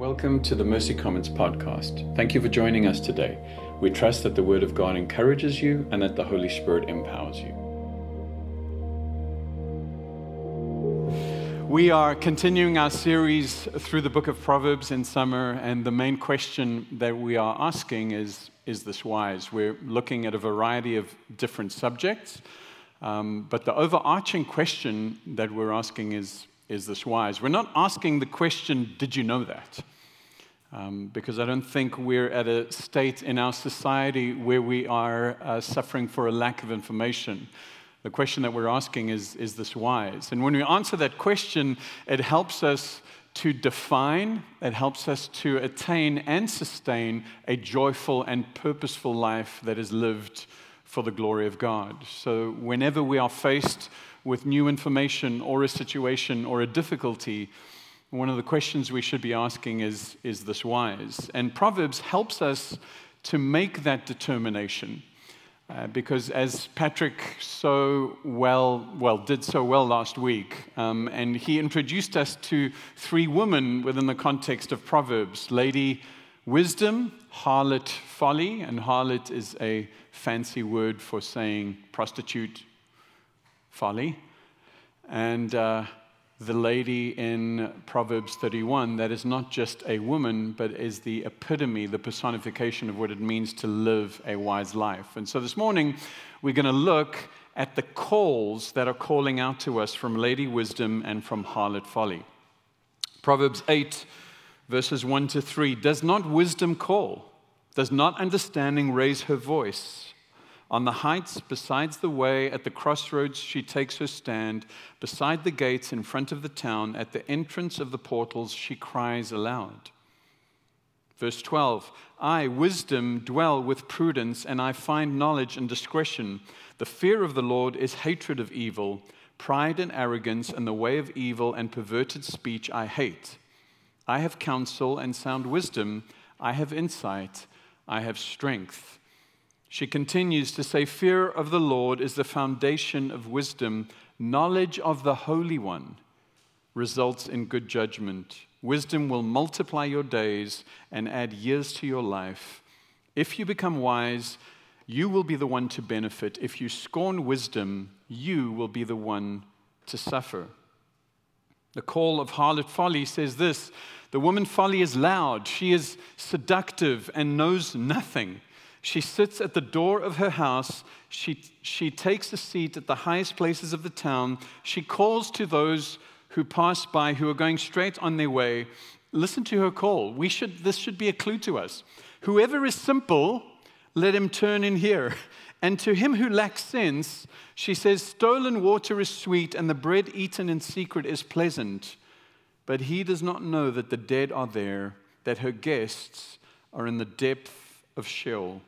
Welcome to the Mercy Comments podcast. Thank you for joining us today. We trust that the Word of God encourages you and that the Holy Spirit empowers you. We are continuing our series through the book of Proverbs in summer, and the main question that we are asking is Is this wise? We're looking at a variety of different subjects, um, but the overarching question that we're asking is Is this wise? We're not asking the question, Did you know that? Um, because I don't think we're at a state in our society where we are uh, suffering for a lack of information. The question that we're asking is Is this wise? And when we answer that question, it helps us to define, it helps us to attain and sustain a joyful and purposeful life that is lived for the glory of God. So, whenever we are faced with new information or a situation or a difficulty, one of the questions we should be asking is Is this wise? And Proverbs helps us to make that determination. Uh, because as Patrick so well, well, did so well last week, um, and he introduced us to three women within the context of Proverbs Lady Wisdom, Harlot Folly, and harlot is a fancy word for saying prostitute folly. And uh, the lady in Proverbs 31 that is not just a woman, but is the epitome, the personification of what it means to live a wise life. And so this morning, we're going to look at the calls that are calling out to us from Lady Wisdom and from Harlot Folly. Proverbs 8, verses 1 to 3 Does not wisdom call? Does not understanding raise her voice? On the heights, besides the way, at the crossroads, she takes her stand. Beside the gates, in front of the town, at the entrance of the portals, she cries aloud. Verse 12 I, wisdom, dwell with prudence, and I find knowledge and discretion. The fear of the Lord is hatred of evil. Pride and arrogance, and the way of evil and perverted speech I hate. I have counsel and sound wisdom. I have insight. I have strength. She continues to say, Fear of the Lord is the foundation of wisdom. Knowledge of the Holy One results in good judgment. Wisdom will multiply your days and add years to your life. If you become wise, you will be the one to benefit. If you scorn wisdom, you will be the one to suffer. The call of harlot folly says this The woman folly is loud, she is seductive and knows nothing. She sits at the door of her house. She, she takes a seat at the highest places of the town. She calls to those who pass by, who are going straight on their way. Listen to her call. We should, this should be a clue to us. Whoever is simple, let him turn in here. And to him who lacks sense, she says, Stolen water is sweet, and the bread eaten in secret is pleasant. But he does not know that the dead are there, that her guests are in the depth of Sheol.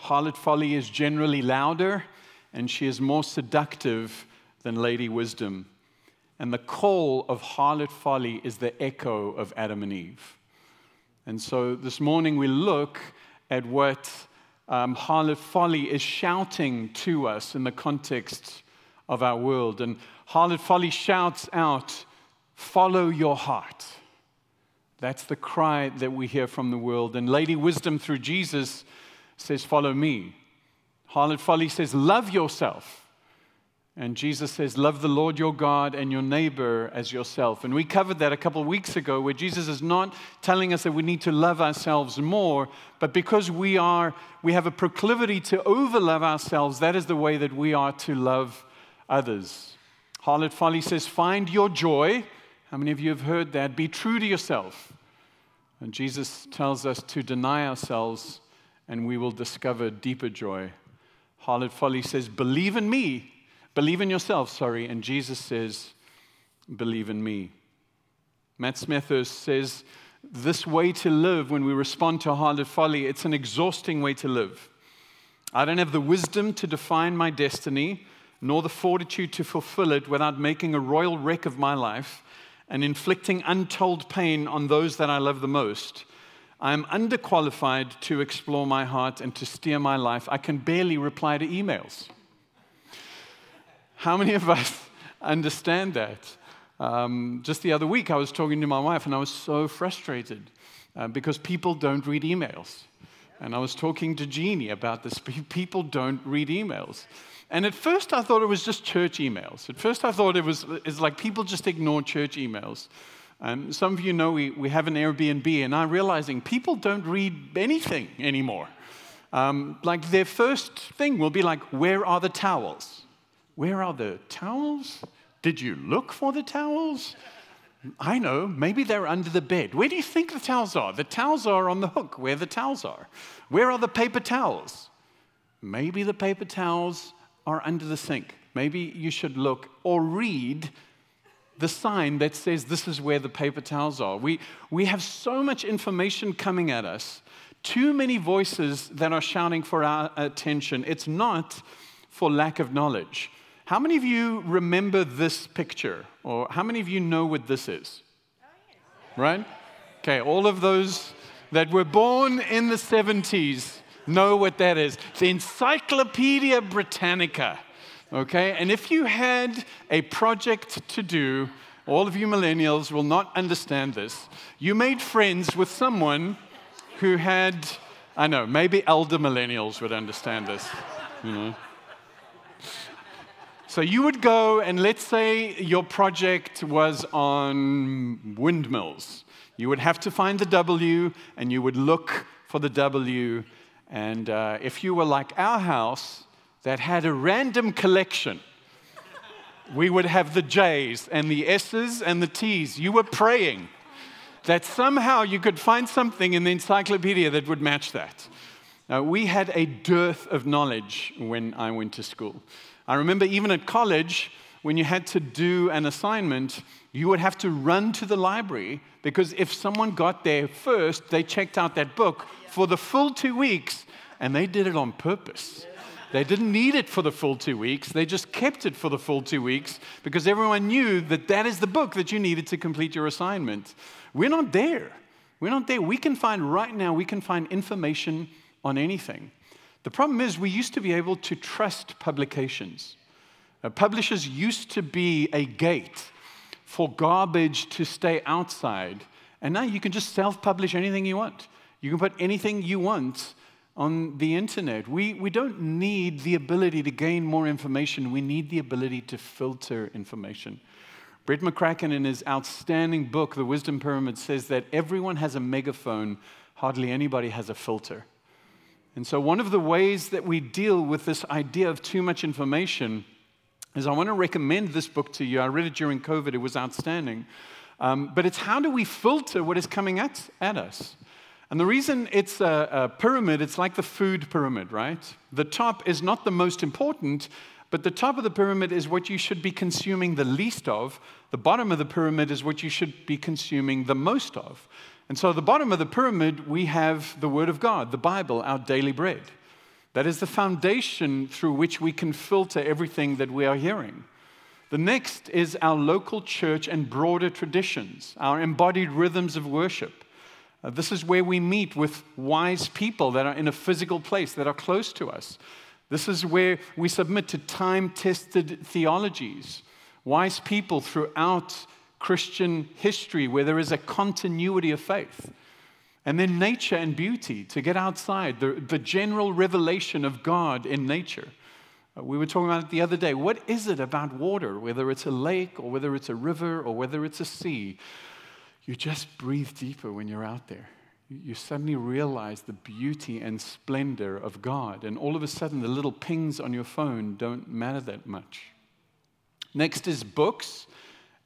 Harlot folly is generally louder and she is more seductive than Lady Wisdom. And the call of harlot folly is the echo of Adam and Eve. And so this morning we look at what um, harlot folly is shouting to us in the context of our world. And harlot folly shouts out, Follow your heart. That's the cry that we hear from the world. And Lady Wisdom through Jesus says, Follow me. Harlot Folly says, Love yourself. And Jesus says, Love the Lord your God and your neighbor as yourself. And we covered that a couple of weeks ago, where Jesus is not telling us that we need to love ourselves more, but because we are, we have a proclivity to overlove ourselves, that is the way that we are to love others. Harlot Folly says, Find your joy. How many of you have heard that? Be true to yourself. And Jesus tells us to deny ourselves and we will discover deeper joy. Harlot Folly says, Believe in me. Believe in yourself, sorry. And Jesus says, Believe in me. Matt Smethurst says, This way to live, when we respond to harlot folly, it's an exhausting way to live. I don't have the wisdom to define my destiny, nor the fortitude to fulfill it without making a royal wreck of my life and inflicting untold pain on those that I love the most. I am underqualified to explore my heart and to steer my life. I can barely reply to emails. How many of us understand that? Um, just the other week, I was talking to my wife, and I was so frustrated uh, because people don't read emails. And I was talking to Jeannie about this. People don't read emails. And at first, I thought it was just church emails. At first, I thought it was it's like people just ignore church emails. And some of you know we, we have an Airbnb, and I'm realizing people don't read anything anymore. Um, like their first thing will be like, Where are the towels? Where are the towels? Did you look for the towels? I know, maybe they're under the bed. Where do you think the towels are? The towels are on the hook where the towels are. Where are the paper towels? Maybe the paper towels are under the sink. Maybe you should look or read the sign that says this is where the paper towels are. We, we have so much information coming at us, too many voices that are shouting for our attention. It's not for lack of knowledge. How many of you remember this picture? Or how many of you know what this is? Right? Okay, all of those that were born in the 70s know what that is. The Encyclopedia Britannica. Okay? And if you had a project to do, all of you millennials will not understand this. You made friends with someone who had, I know, maybe elder millennials would understand this. You know? So you would go, and let's say your project was on windmills. You would have to find the W, and you would look for the W. And uh, if you were like our house, that had a random collection. We would have the J's and the S's and the T's. You were praying that somehow you could find something in the encyclopedia that would match that. Now, we had a dearth of knowledge when I went to school. I remember even at college, when you had to do an assignment, you would have to run to the library because if someone got there first, they checked out that book for the full two weeks and they did it on purpose. They didn't need it for the full two weeks. They just kept it for the full two weeks because everyone knew that that is the book that you needed to complete your assignment. We're not there. We're not there. We can find right now, we can find information on anything. The problem is, we used to be able to trust publications. Uh, publishers used to be a gate for garbage to stay outside. And now you can just self publish anything you want. You can put anything you want on the internet. We, we don't need the ability to gain more information, we need the ability to filter information. Brett McCracken, in his outstanding book, The Wisdom Pyramid, says that everyone has a megaphone, hardly anybody has a filter. And so, one of the ways that we deal with this idea of too much information is I want to recommend this book to you. I read it during COVID, it was outstanding. Um, but it's how do we filter what is coming at, at us? And the reason it's a, a pyramid, it's like the food pyramid, right? The top is not the most important, but the top of the pyramid is what you should be consuming the least of. The bottom of the pyramid is what you should be consuming the most of. And so, at the bottom of the pyramid, we have the Word of God, the Bible, our daily bread. That is the foundation through which we can filter everything that we are hearing. The next is our local church and broader traditions, our embodied rhythms of worship. Uh, this is where we meet with wise people that are in a physical place, that are close to us. This is where we submit to time tested theologies, wise people throughout Christian history where there is a continuity of faith. And then nature and beauty, to get outside, the, the general revelation of God in nature. Uh, we were talking about it the other day. What is it about water, whether it's a lake or whether it's a river or whether it's a sea? You just breathe deeper when you're out there. You suddenly realize the beauty and splendor of God, and all of a sudden, the little pings on your phone don't matter that much. Next is books,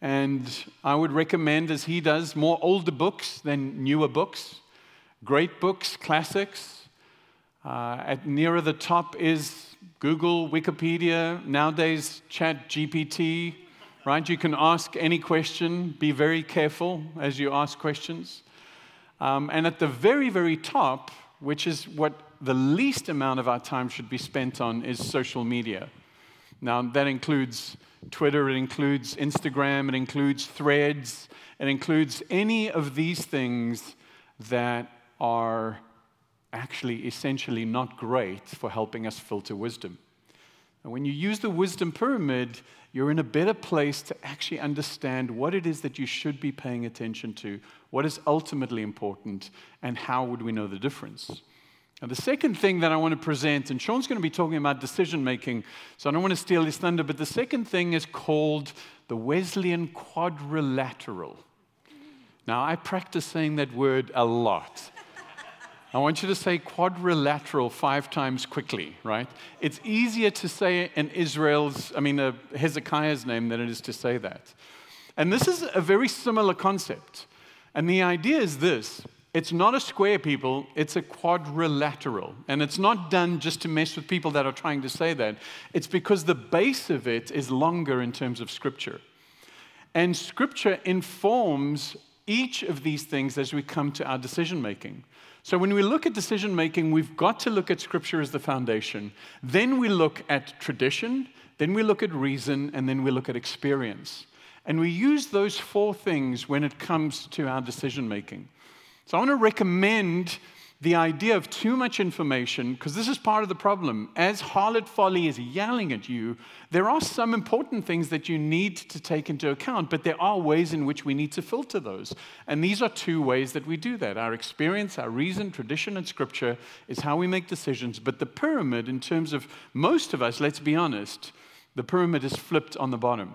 and I would recommend, as he does, more older books than newer books. Great books, classics. Uh, at nearer the top is Google, Wikipedia, nowadays Chat GPT, right? You can ask any question, be very careful as you ask questions. Um, and at the very, very top, which is what the least amount of our time should be spent on, is social media. Now, that includes Twitter, it includes Instagram, it includes threads, it includes any of these things that are actually essentially not great for helping us filter wisdom. And when you use the wisdom pyramid, you're in a better place to actually understand what it is that you should be paying attention to, what is ultimately important, and how would we know the difference. Now, the second thing that I want to present, and Sean's going to be talking about decision making, so I don't want to steal his thunder, but the second thing is called the Wesleyan quadrilateral. Now, I practice saying that word a lot. I want you to say quadrilateral five times quickly, right? It's easier to say in Israel's, I mean, uh, Hezekiah's name than it is to say that. And this is a very similar concept. And the idea is this it's not a square, people, it's a quadrilateral. And it's not done just to mess with people that are trying to say that. It's because the base of it is longer in terms of Scripture. And Scripture informs each of these things as we come to our decision making. So when we look at decision making, we've got to look at Scripture as the foundation. Then we look at tradition, then we look at reason, and then we look at experience. And we use those four things when it comes to our decision making. So I want to recommend the idea of too much information, because this is part of the problem. As harlot folly is yelling at you, there are some important things that you need to take into account, but there are ways in which we need to filter those. And these are two ways that we do that. Our experience, our reason, tradition, and scripture is how we make decisions. But the pyramid, in terms of most of us, let's be honest, the pyramid is flipped on the bottom.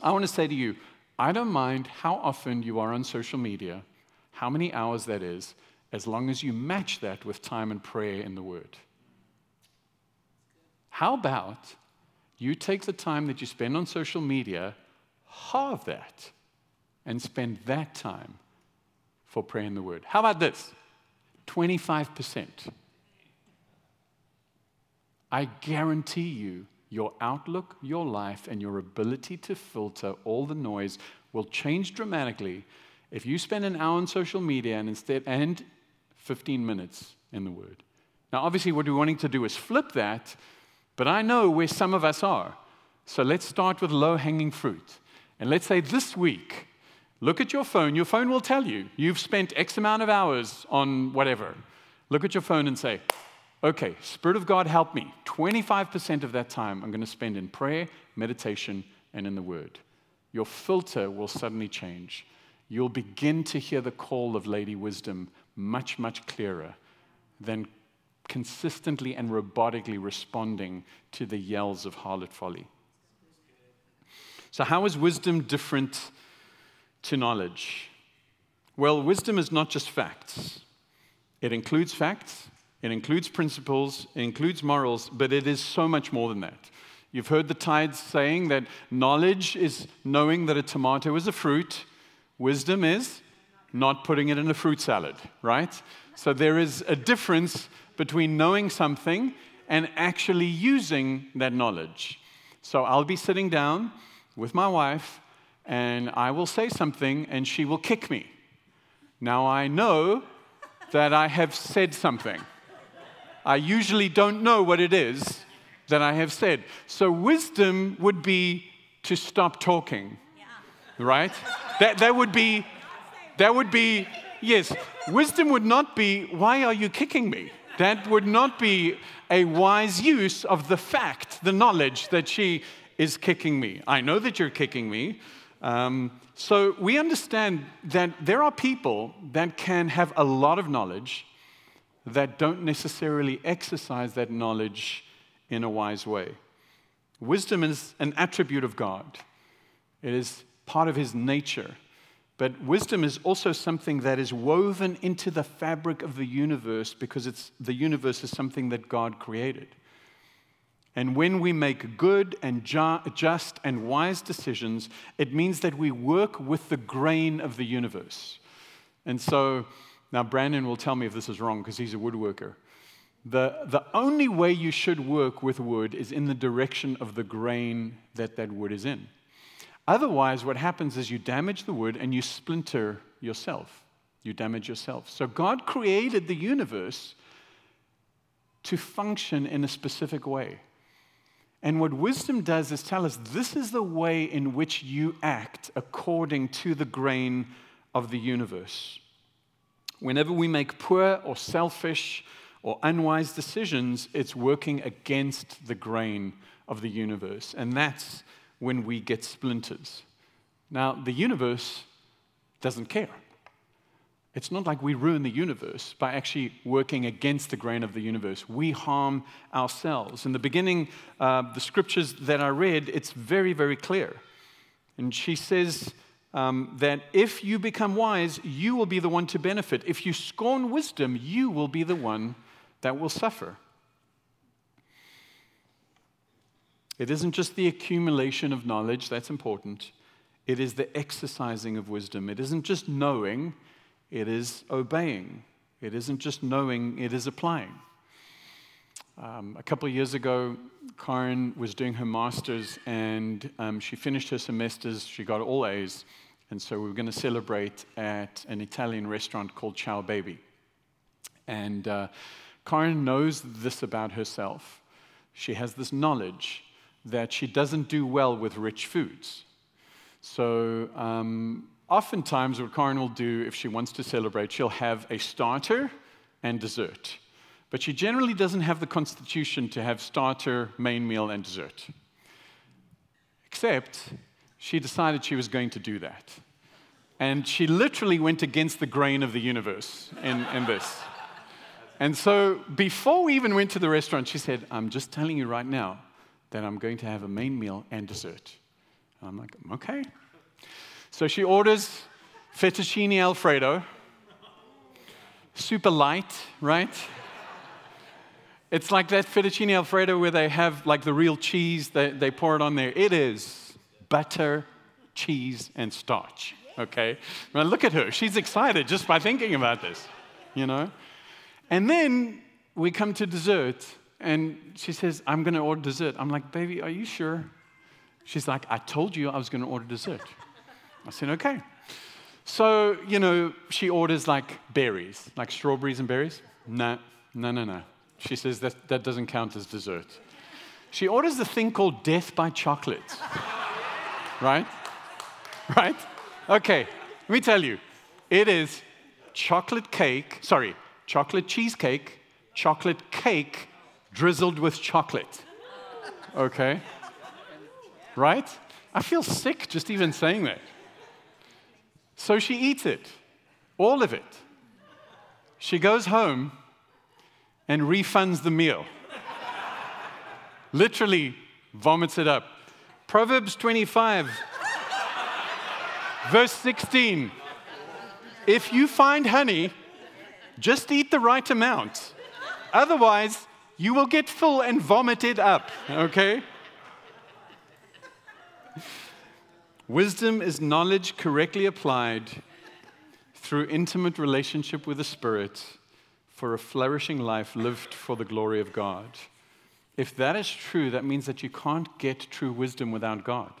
I want to say to you, I don't mind how often you are on social media, how many hours that is as long as you match that with time and prayer in the Word. How about you take the time that you spend on social media, halve that, and spend that time for prayer in the Word? How about this? 25%. I guarantee you, your outlook, your life, and your ability to filter all the noise will change dramatically if you spend an hour on social media and instead and 15 minutes in the Word. Now, obviously, what we're wanting to do is flip that, but I know where some of us are. So let's start with low hanging fruit. And let's say this week, look at your phone. Your phone will tell you you've spent X amount of hours on whatever. Look at your phone and say, okay, Spirit of God, help me. 25% of that time I'm going to spend in prayer, meditation, and in the Word. Your filter will suddenly change. You'll begin to hear the call of Lady Wisdom much, much clearer than consistently and robotically responding to the yells of harlot folly. So, how is wisdom different to knowledge? Well, wisdom is not just facts, it includes facts, it includes principles, it includes morals, but it is so much more than that. You've heard the tides saying that knowledge is knowing that a tomato is a fruit, wisdom is not putting it in a fruit salad, right? So there is a difference between knowing something and actually using that knowledge. So I'll be sitting down with my wife and I will say something and she will kick me. Now I know that I have said something. I usually don't know what it is that I have said. So wisdom would be to stop talking, right? That, that would be that would be, yes, wisdom would not be, why are you kicking me? That would not be a wise use of the fact, the knowledge that she is kicking me. I know that you're kicking me. Um, so we understand that there are people that can have a lot of knowledge that don't necessarily exercise that knowledge in a wise way. Wisdom is an attribute of God, it is part of his nature. But wisdom is also something that is woven into the fabric of the universe because it's, the universe is something that God created. And when we make good and ju- just and wise decisions, it means that we work with the grain of the universe. And so, now Brandon will tell me if this is wrong because he's a woodworker. The, the only way you should work with wood is in the direction of the grain that that wood is in. Otherwise, what happens is you damage the wood and you splinter yourself. You damage yourself. So, God created the universe to function in a specific way. And what wisdom does is tell us this is the way in which you act according to the grain of the universe. Whenever we make poor or selfish or unwise decisions, it's working against the grain of the universe. And that's when we get splinters. Now, the universe doesn't care. It's not like we ruin the universe by actually working against the grain of the universe. We harm ourselves. In the beginning, uh, the scriptures that I read, it's very, very clear. And she says um, that if you become wise, you will be the one to benefit. If you scorn wisdom, you will be the one that will suffer. It isn't just the accumulation of knowledge that's important, it is the exercising of wisdom. It isn't just knowing it is obeying. It isn't just knowing, it is applying. Um, a couple of years ago, Karen was doing her master's and um, she finished her semesters. She got all A's. And so we were going to celebrate at an Italian restaurant called Ciao Baby. And uh, Karen knows this about herself. She has this knowledge that she doesn't do well with rich foods. So um, oftentimes, what Karen will do if she wants to celebrate, she'll have a starter and dessert. But she generally doesn't have the constitution to have starter, main meal, and dessert. Except she decided she was going to do that. And she literally went against the grain of the universe in, in this. And so before we even went to the restaurant, she said, I'm just telling you right now that I'm going to have a main meal and dessert. And I'm like, okay, so she orders fettuccine alfredo, super light, right? It's like that fettuccine alfredo where they have like the real cheese, they, they pour it on there. It is butter, cheese, and starch, okay? Now look at her. She's excited just by thinking about this, you know? And then we come to dessert, and she says, I'm going to order dessert. I'm like, baby, are you sure? She's like, I told you I was going to order dessert. I said, okay. So, you know, she orders like berries, like strawberries and berries. No, no, no, no. She says that, that doesn't count as dessert. She orders the thing called death by chocolate. right? Right? Okay, let me tell you. It is chocolate cake, sorry, chocolate cheesecake, chocolate cake drizzled with chocolate. Okay? Right? I feel sick just even saying that. So she eats it, all of it. She goes home and refunds the meal. Literally vomits it up. Proverbs 25, verse 16. If you find honey, just eat the right amount. Otherwise, you will get full and vomit it up, okay? Wisdom is knowledge correctly applied through intimate relationship with the Spirit for a flourishing life lived for the glory of God. If that is true, that means that you can't get true wisdom without God.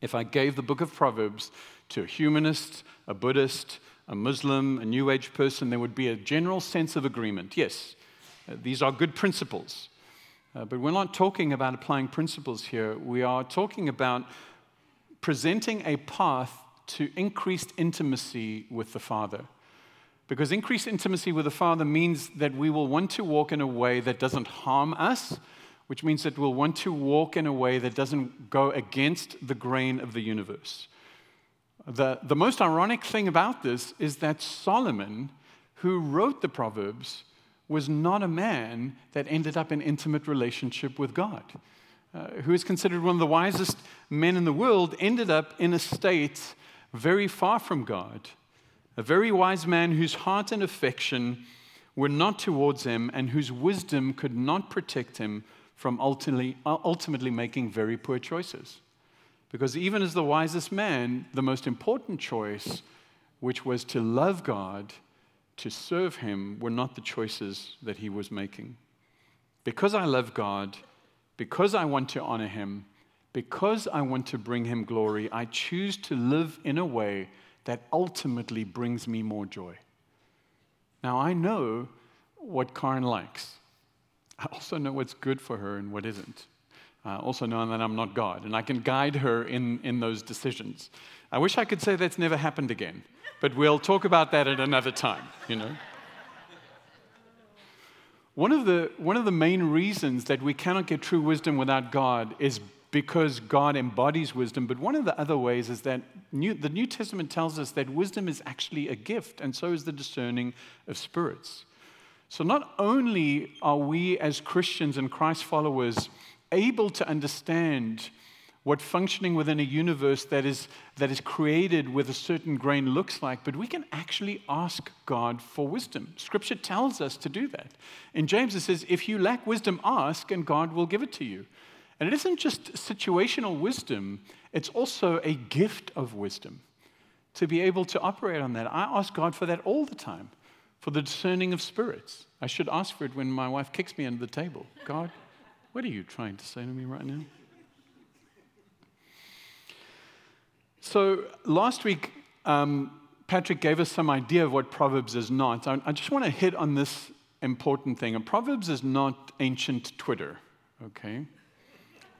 If I gave the book of Proverbs to a humanist, a Buddhist, a Muslim, a New Age person, there would be a general sense of agreement. Yes, these are good principles. Uh, but we're not talking about applying principles here. We are talking about presenting a path to increased intimacy with the Father. Because increased intimacy with the Father means that we will want to walk in a way that doesn't harm us, which means that we'll want to walk in a way that doesn't go against the grain of the universe. The, the most ironic thing about this is that Solomon, who wrote the Proverbs, was not a man that ended up in intimate relationship with God uh, who is considered one of the wisest men in the world, ended up in a state very far from God. A very wise man whose heart and affection were not towards him and whose wisdom could not protect him from ultimately, ultimately making very poor choices. Because even as the wisest man, the most important choice, which was to love God, to serve Him, were not the choices that he was making. Because I love God, because I want to honor him, because I want to bring him glory, I choose to live in a way that ultimately brings me more joy. Now, I know what Karen likes. I also know what's good for her and what isn't. I also knowing that I'm not God, and I can guide her in, in those decisions. I wish I could say that's never happened again, but we'll talk about that at another time, you know. One of, the, one of the main reasons that we cannot get true wisdom without God is because God embodies wisdom. But one of the other ways is that New, the New Testament tells us that wisdom is actually a gift, and so is the discerning of spirits. So not only are we as Christians and Christ followers able to understand what functioning within a universe that is, that is created with a certain grain looks like, but we can actually ask God for wisdom. Scripture tells us to do that. In James, it says, If you lack wisdom, ask, and God will give it to you. And it isn't just situational wisdom, it's also a gift of wisdom to be able to operate on that. I ask God for that all the time, for the discerning of spirits. I should ask for it when my wife kicks me under the table. God, what are you trying to say to me right now? So last week, um, Patrick gave us some idea of what Proverbs is not. I, I just want to hit on this important thing. And Proverbs is not ancient Twitter, okay?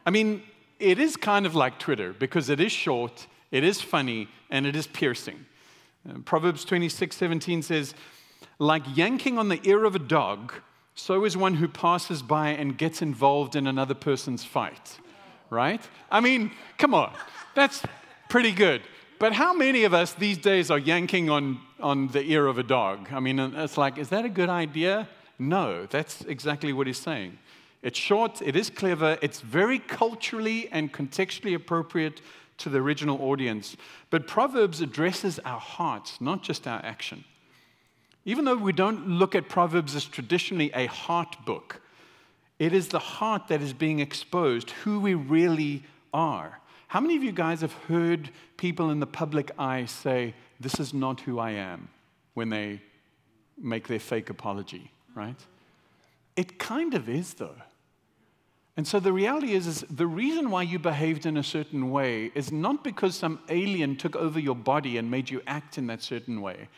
I mean, it is kind of like Twitter because it is short, it is funny, and it is piercing. Uh, Proverbs 26 17 says, like yanking on the ear of a dog, so is one who passes by and gets involved in another person's fight, right? I mean, come on, that's pretty good. But how many of us these days are yanking on, on the ear of a dog? I mean, it's like, is that a good idea? No, that's exactly what he's saying. It's short, it is clever, it's very culturally and contextually appropriate to the original audience. But Proverbs addresses our hearts, not just our action. Even though we don't look at Proverbs as traditionally a heart book, it is the heart that is being exposed, who we really are. How many of you guys have heard people in the public eye say, This is not who I am, when they make their fake apology, right? It kind of is, though. And so the reality is, is the reason why you behaved in a certain way is not because some alien took over your body and made you act in that certain way.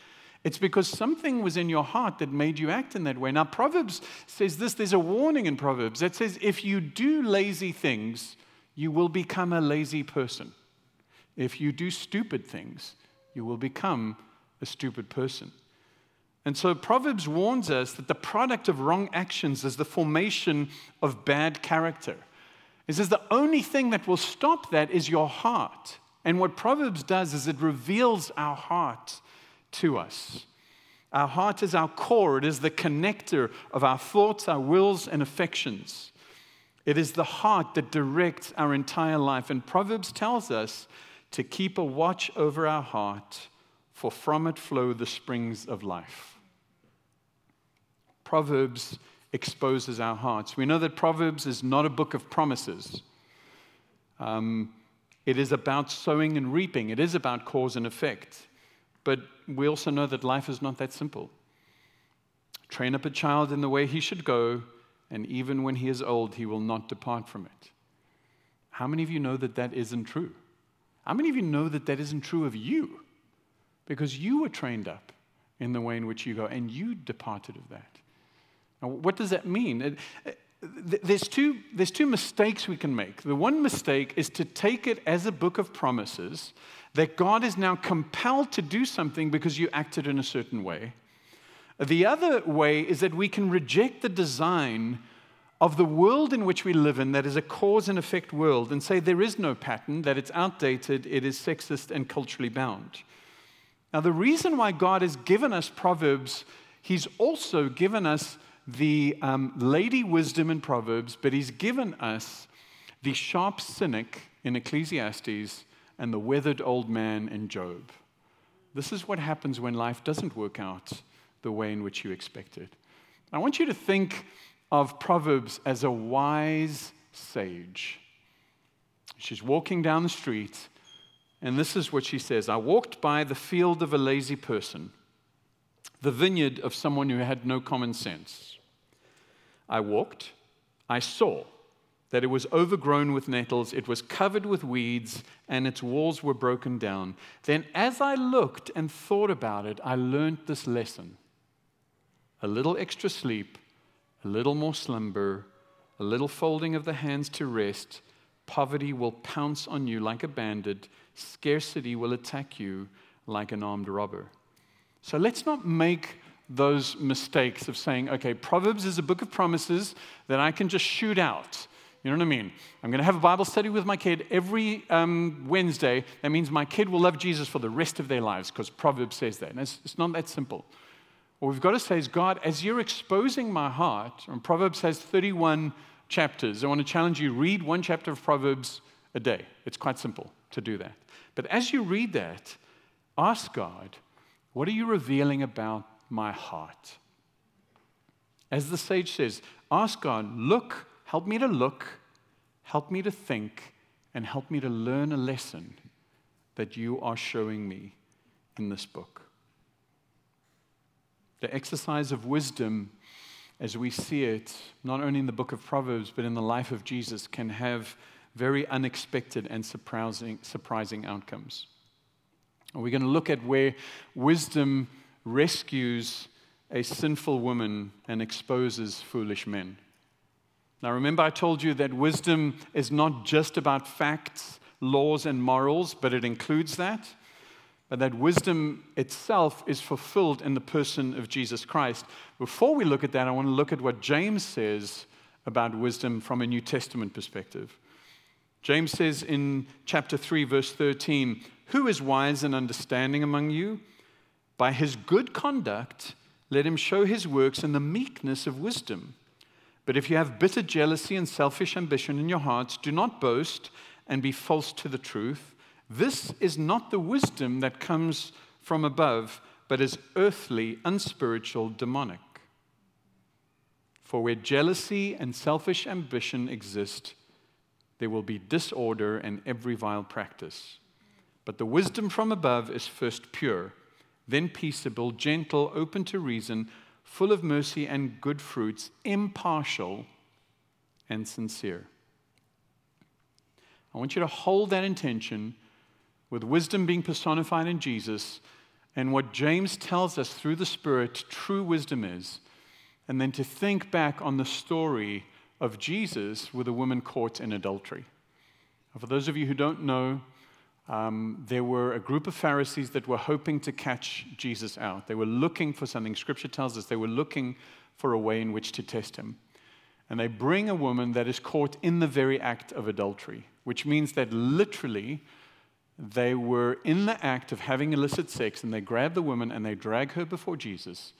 It's because something was in your heart that made you act in that way. Now, Proverbs says this there's a warning in Proverbs that says if you do lazy things, you will become a lazy person. If you do stupid things, you will become a stupid person. And so Proverbs warns us that the product of wrong actions is the formation of bad character. It says the only thing that will stop that is your heart. And what Proverbs does is it reveals our heart to us. Our heart is our core, it is the connector of our thoughts, our wills, and affections. It is the heart that directs our entire life. And Proverbs tells us to keep a watch over our heart, for from it flow the springs of life. Proverbs exposes our hearts. We know that Proverbs is not a book of promises. Um, it is about sowing and reaping, it is about cause and effect. But we also know that life is not that simple. Train up a child in the way he should go and even when he is old, he will not depart from it. How many of you know that that isn't true? How many of you know that that isn't true of you? Because you were trained up in the way in which you go, and you departed of that. Now, what does that mean? There's, two, there's two mistakes we can make. The one mistake is to take it as a book of promises that God is now compelled to do something because you acted in a certain way. The other way is that we can reject the design of the world in which we live in, that is a cause and effect world, and say there is no pattern, that it's outdated, it is sexist and culturally bound. Now, the reason why God has given us Proverbs, He's also given us the um, lady wisdom in Proverbs, but He's given us the sharp cynic in Ecclesiastes and the weathered old man in Job. This is what happens when life doesn't work out the way in which you expected. I want you to think of Proverbs as a wise sage. She's walking down the street, and this is what she says I walked by the field of a lazy person, the vineyard of someone who had no common sense. I walked, I saw that it was overgrown with nettles, it was covered with weeds, and its walls were broken down. Then, as I looked and thought about it, I learned this lesson a little extra sleep, a little more slumber, a little folding of the hands to rest, poverty will pounce on you like a bandit, scarcity will attack you like an armed robber. So let's not make those mistakes of saying, okay, Proverbs is a book of promises that I can just shoot out. You know what I mean? I'm going to have a Bible study with my kid every um, Wednesday. That means my kid will love Jesus for the rest of their lives because Proverbs says that. And it's, it's not that simple. What we've got to say is, God, as you're exposing my heart, and Proverbs has 31 chapters, I want to challenge you read one chapter of Proverbs a day. It's quite simple to do that. But as you read that, ask God, what are you revealing about my heart? As the sage says, ask God, look, help me to look, help me to think, and help me to learn a lesson that you are showing me in this book. The exercise of wisdom, as we see it, not only in the book of Proverbs, but in the life of Jesus, can have very unexpected and surprising, surprising outcomes. We're going to look at where wisdom rescues a sinful woman and exposes foolish men. Now, remember, I told you that wisdom is not just about facts, laws, and morals, but it includes that. But that wisdom itself is fulfilled in the person of Jesus Christ. Before we look at that, I want to look at what James says about wisdom from a New Testament perspective. James says in chapter 3, verse 13, Who is wise and understanding among you? By his good conduct, let him show his works in the meekness of wisdom. But if you have bitter jealousy and selfish ambition in your hearts, do not boast and be false to the truth. This is not the wisdom that comes from above, but is earthly, unspiritual, demonic. For where jealousy and selfish ambition exist, there will be disorder and every vile practice. But the wisdom from above is first pure then peaceable, gentle, open to reason, full of mercy and good fruits, impartial and sincere. I want you to hold that intention with wisdom being personified in Jesus and what James tells us through the Spirit true wisdom is, and then to think back on the story of Jesus with a woman caught in adultery. For those of you who don't know, um, there were a group of Pharisees that were hoping to catch Jesus out. They were looking for something. Scripture tells us they were looking for a way in which to test him. And they bring a woman that is caught in the very act of adultery, which means that literally they were in the act of having illicit sex and they grab the woman and they drag her before Jesus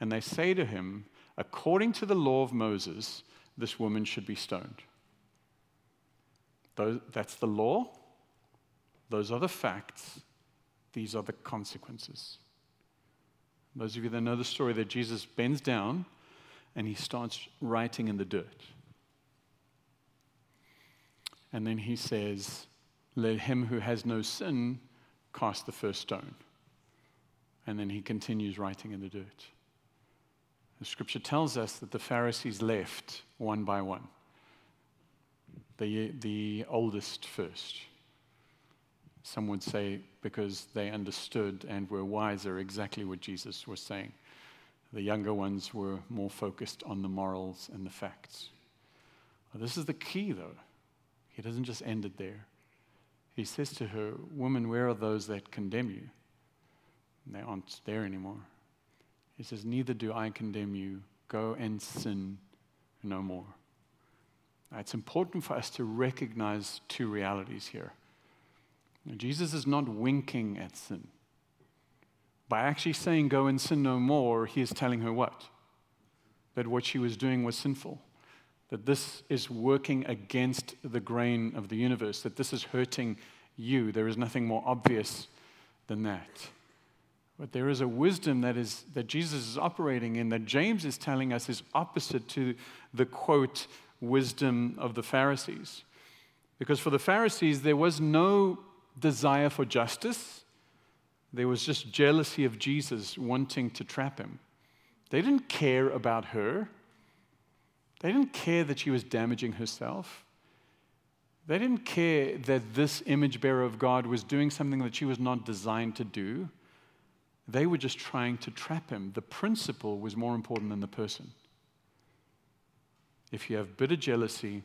and they say to him, according to the law of Moses, this woman should be stoned. That's the law. Those are the facts, these are the consequences. Those of you that know the story that Jesus bends down and he starts writing in the dirt. And then he says, Let him who has no sin cast the first stone. And then he continues writing in the dirt. The scripture tells us that the Pharisees left one by one, the, the oldest first. Some would say because they understood and were wiser exactly what Jesus was saying. The younger ones were more focused on the morals and the facts. This is the key, though. He doesn't just end it there. He says to her, Woman, where are those that condemn you? And they aren't there anymore. He says, Neither do I condemn you. Go and sin no more. It's important for us to recognize two realities here. Jesus is not winking at sin. By actually saying, Go and sin no more, he is telling her what? That what she was doing was sinful. That this is working against the grain of the universe, that this is hurting you. There is nothing more obvious than that. But there is a wisdom that, is, that Jesus is operating in that James is telling us is opposite to the quote, wisdom of the Pharisees. Because for the Pharisees, there was no desire for justice. There was just jealousy of Jesus wanting to trap him. They didn't care about her. They didn't care that she was damaging herself. They didn't care that this image bearer of God was doing something that she was not designed to do. They were just trying to trap him. The principle was more important than the person. If you have bitter jealousy,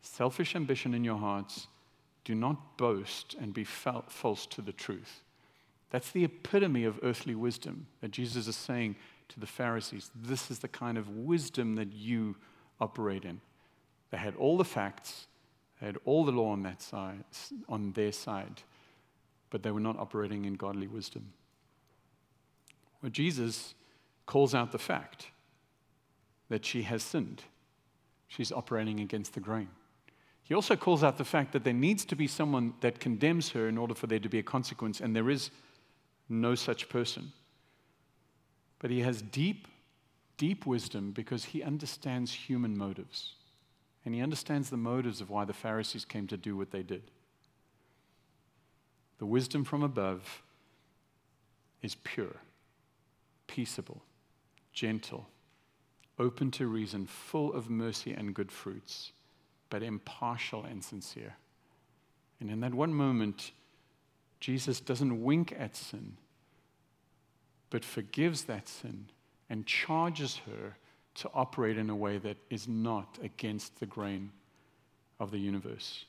selfish ambition in your hearts, do not boast and be false to the truth. That's the epitome of earthly wisdom that Jesus is saying to the Pharisees. This is the kind of wisdom that you operate in. They had all the facts, they had all the law on that side, on their side, but they were not operating in godly wisdom. Well, Jesus calls out the fact that she has sinned. She's operating against the grain. He also calls out the fact that there needs to be someone that condemns her in order for there to be a consequence, and there is no such person. But he has deep, deep wisdom because he understands human motives. And he understands the motives of why the Pharisees came to do what they did. The wisdom from above is pure, peaceable, gentle, open to reason, full of mercy and good fruits, but impartial and sincere. And in that one moment, Jesus doesn't wink at sin, but forgives that sin and charges her to operate in a way that is not against the grain of the universe.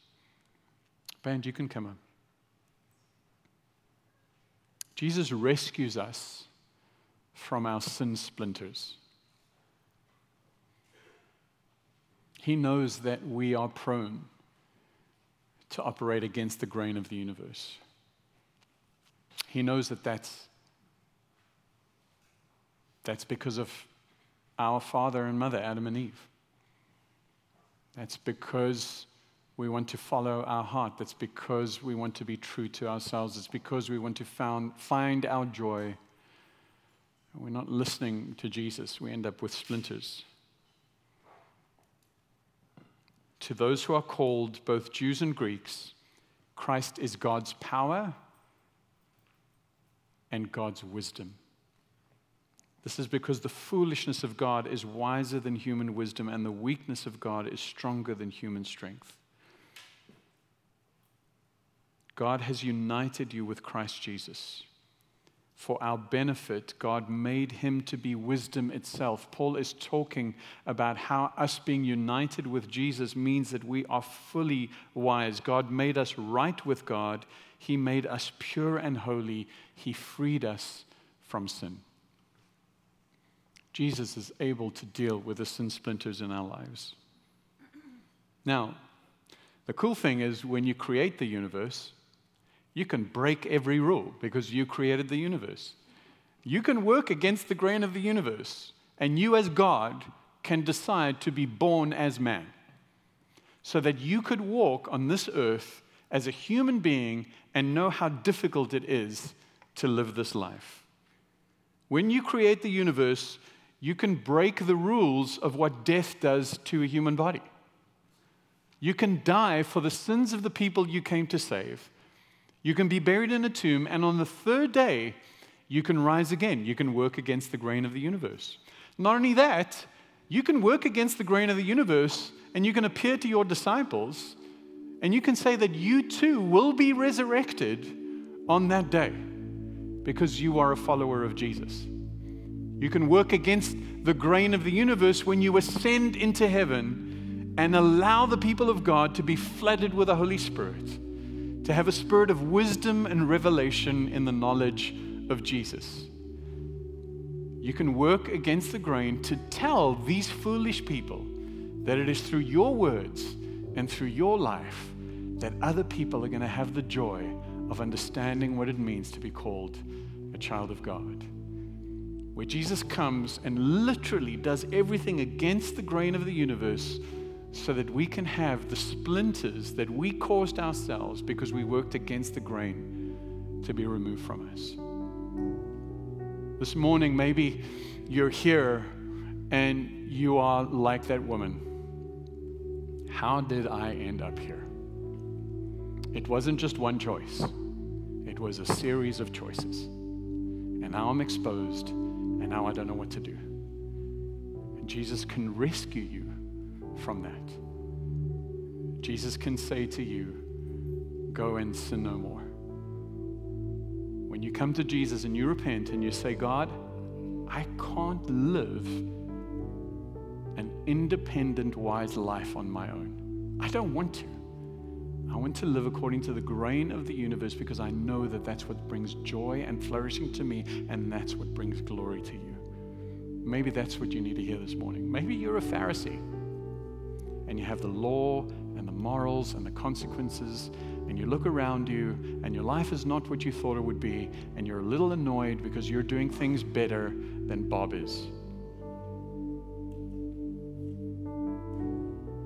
Band, you can come up. Jesus rescues us from our sin splinters. He knows that we are prone to operate against the grain of the universe. He knows that that's, that's because of our father and mother, Adam and Eve. That's because we want to follow our heart. That's because we want to be true to ourselves. It's because we want to found, find our joy. We're not listening to Jesus. We end up with splinters. To those who are called, both Jews and Greeks, Christ is God's power and God's wisdom. This is because the foolishness of God is wiser than human wisdom, and the weakness of God is stronger than human strength. God has united you with Christ Jesus for our benefit, God made him to be wisdom itself. Paul is talking about how us being united with Jesus means that we are fully wise. God made us right with God, He made us pure and holy, He freed us from sin. Jesus is able to deal with the sin splinters in our lives. Now, the cool thing is when you create the universe, you can break every rule because you created the universe. You can work against the grain of the universe, and you, as God, can decide to be born as man so that you could walk on this earth as a human being and know how difficult it is to live this life. When you create the universe, you can break the rules of what death does to a human body. You can die for the sins of the people you came to save you can be buried in a tomb, and on the third day, you can rise again. You can work against the grain of the universe. Not only that, you can work against the grain of the universe, and you can appear to your disciples, and you can say that you too will be resurrected on that day because you are a follower of Jesus. You can work against the grain of the universe when you ascend into heaven and allow the people of God to be flooded with the Holy Spirit to have a spirit of wisdom and revelation in the knowledge of Jesus. You can work against the grain to tell these foolish people that it is through your words and through your life that other people are going to have the joy of understanding what it means to be called a child of God. Where Jesus comes and literally does everything against the grain of the universe so that we can have the splinters that we caused ourselves because we worked against the grain to be removed from us. This morning, maybe you're here and you are like that woman. How did I end up here? It wasn't just one choice, it was a series of choices. And now I'm exposed, and now I don't know what to do. And Jesus can rescue you from that. Jesus can say to you, Go and sin no more. When you come to Jesus and you repent and you say, God, I can't live an independent, wise life on my own. I don't want to. I want to live according to the grain of the universe because I know that that's what brings joy and flourishing to me, and that's what brings glory to you. Maybe that's what you need to hear this morning. Maybe you're a Pharisee and you have the law and the morals and the consequences, and you look around you and your life is not what you thought it would be, and you're a little annoyed because you're doing things better than Bob is.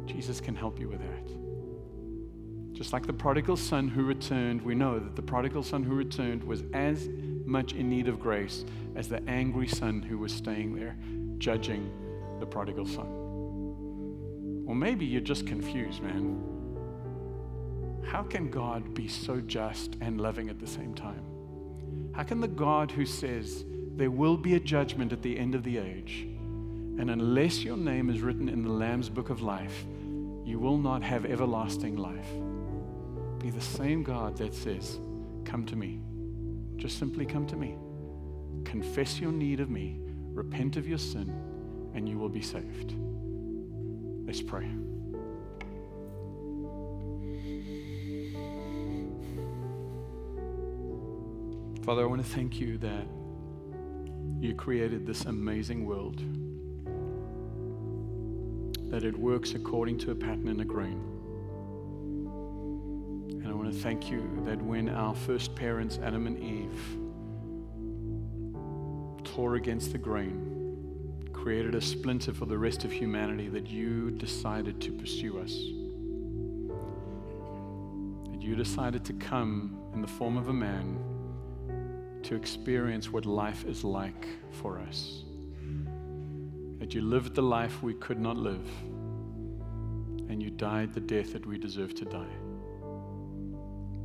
Jesus can help you with that. Just like the prodigal son who returned, we know that the prodigal son who returned was as much in need of grace as the angry son who was staying there, judging the prodigal son. Or maybe you're just confused, man. How can God be so just and loving at the same time? How can the God who says there will be a judgment at the end of the age, and unless your name is written in the Lamb's book of life, you will not have everlasting life, be the same God that says, Come to me. Just simply come to me. Confess your need of me, repent of your sin, and you will be saved. Let's pray. Father, I want to thank you that you created this amazing world, that it works according to a pattern in a grain. And I want to thank you that when our first parents, Adam and Eve, tore against the grain, created a splinter for the rest of humanity, that you decided to pursue us. That you decided to come in the form of a man to experience what life is like for us. That you lived the life we could not live, and you died the death that we deserve to die.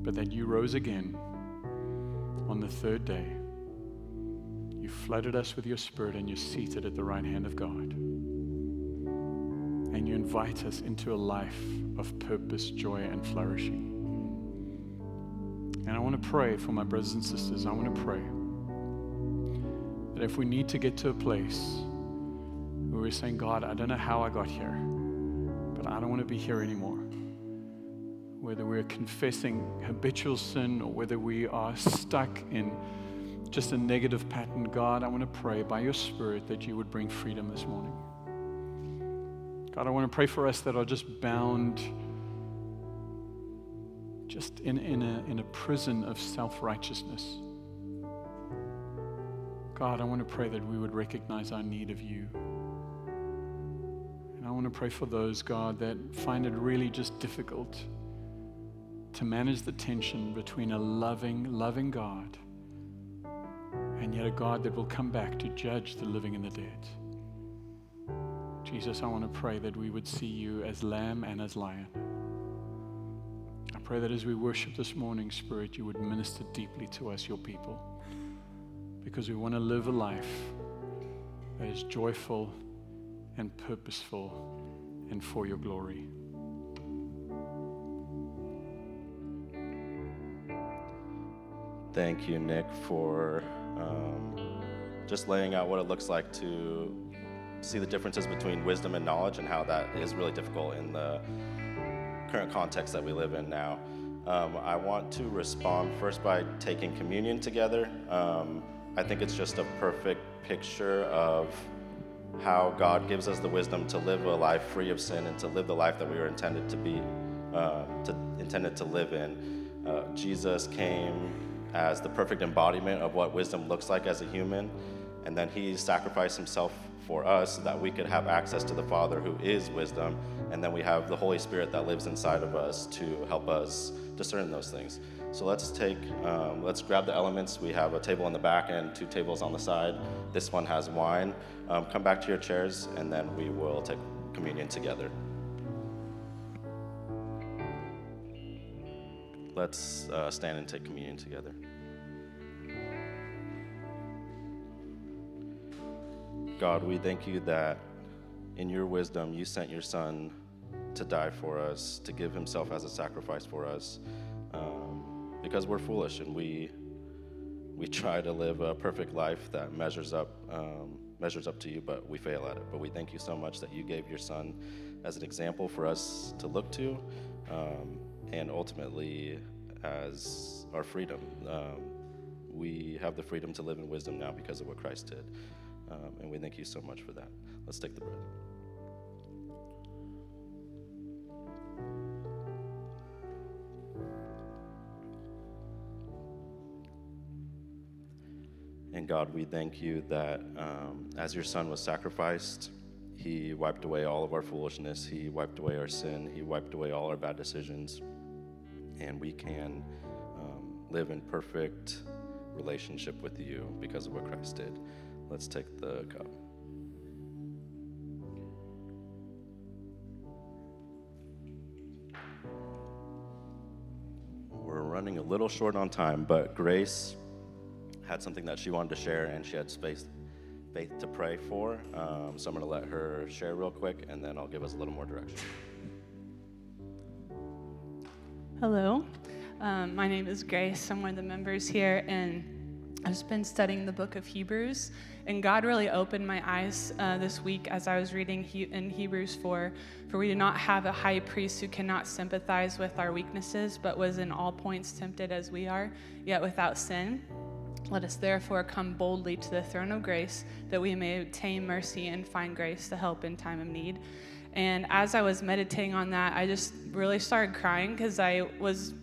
But that you rose again on the third day. Flooded us with your spirit, and you're seated at the right hand of God. And you invite us into a life of purpose, joy, and flourishing. And I want to pray for my brothers and sisters. I want to pray that if we need to get to a place where we're saying, God, I don't know how I got here, but I don't want to be here anymore. Whether we're confessing habitual sin or whether we are stuck in just a negative pattern, God, I want to pray by your Spirit that you would bring freedom this morning. God, I want to pray for us that are just bound just in, in, a, in a prison of self righteousness. God, I want to pray that we would recognize our need of you. And I want to pray for those, God, that find it really just difficult to manage the tension between a loving, loving God and yet a God that will come back to judge the living and the dead. Jesus, I want to pray that we would see you as lamb and as lion. I pray that as we worship this morning, Spirit, you would minister deeply to us, your people, because we want to live a life that is joyful and purposeful and for your glory. Thank you, Nick, for um, just laying out what it looks like to see the differences between wisdom and knowledge and how that is really difficult in the current context that we live in now. Um, I want to respond first by taking communion together. Um, I think it's just a perfect picture of how God gives us the wisdom to live a life free of sin and to live the life that we were intended to be, uh, to, intended to live in. Uh, Jesus came as the perfect embodiment of what wisdom looks like as a human, and then he sacrificed himself for us so that we could have access to the Father who is wisdom, and then we have the Holy Spirit that lives inside of us to help us discern those things. So let's take, um, let's grab the elements. We have a table in the back and two tables on the side. This one has wine. Um, come back to your chairs, and then we will take communion together. Let's uh, stand and take communion together. God, we thank you that in your wisdom you sent your Son to die for us, to give himself as a sacrifice for us, um, because we're foolish and we we try to live a perfect life that measures up um, measures up to you, but we fail at it. But we thank you so much that you gave your Son as an example for us to look to, um, and ultimately as our freedom. Um, we have the freedom to live in wisdom now because of what Christ did. Um, and we thank you so much for that. Let's take the bread. And God, we thank you that um, as your son was sacrificed, he wiped away all of our foolishness, he wiped away our sin, he wiped away all our bad decisions, and we can um, live in perfect relationship with you because of what Christ did. Let's take the cup. We're running a little short on time, but Grace had something that she wanted to share, and she had space, faith to pray for. Um, so I'm going to let her share real quick, and then I'll give us a little more direction. Hello, um, my name is Grace. I'm one of the members here, and I've just been studying the book of Hebrews, and God really opened my eyes uh, this week as I was reading he- in Hebrews 4. For we do not have a high priest who cannot sympathize with our weaknesses, but was in all points tempted as we are, yet without sin. Let us therefore come boldly to the throne of grace, that we may obtain mercy and find grace to help in time of need. And as I was meditating on that, I just really started crying because I was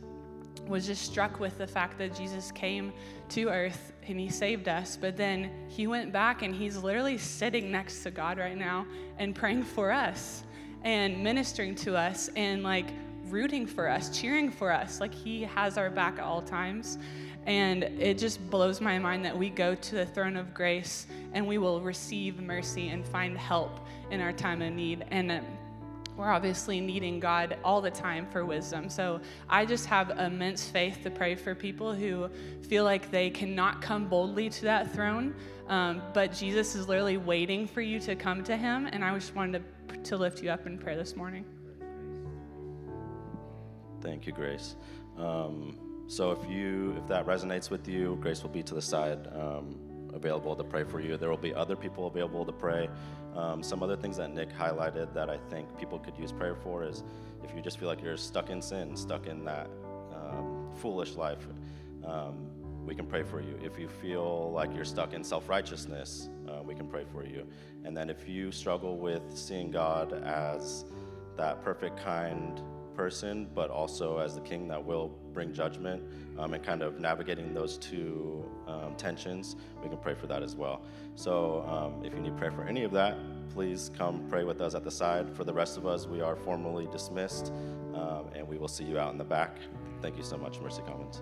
was just struck with the fact that Jesus came to earth and he saved us, but then he went back and he's literally sitting next to God right now and praying for us and ministering to us and like rooting for us, cheering for us. Like he has our back at all times. And it just blows my mind that we go to the throne of grace and we will receive mercy and find help in our time of need. And um, we're obviously needing God all the time for wisdom. So I just have immense faith to pray for people who feel like they cannot come boldly to that throne, um, but Jesus is literally waiting for you to come to Him. And I just wanted to, to lift you up in prayer this morning. Thank you, Grace. Um, so if you if that resonates with you, Grace will be to the side, um, available to pray for you. There will be other people available to pray. Um, some other things that Nick highlighted that I think people could use prayer for is if you just feel like you're stuck in sin, stuck in that um, foolish life, um, we can pray for you. If you feel like you're stuck in self righteousness, uh, we can pray for you. And then if you struggle with seeing God as that perfect, kind person, but also as the king that will bring judgment, um, and kind of navigating those two um, tensions, we can pray for that as well. So um, if you need prayer for any of that, please come pray with us at the side. For the rest of us, we are formally dismissed, um, and we will see you out in the back. Thank you so much, Mercy Commons.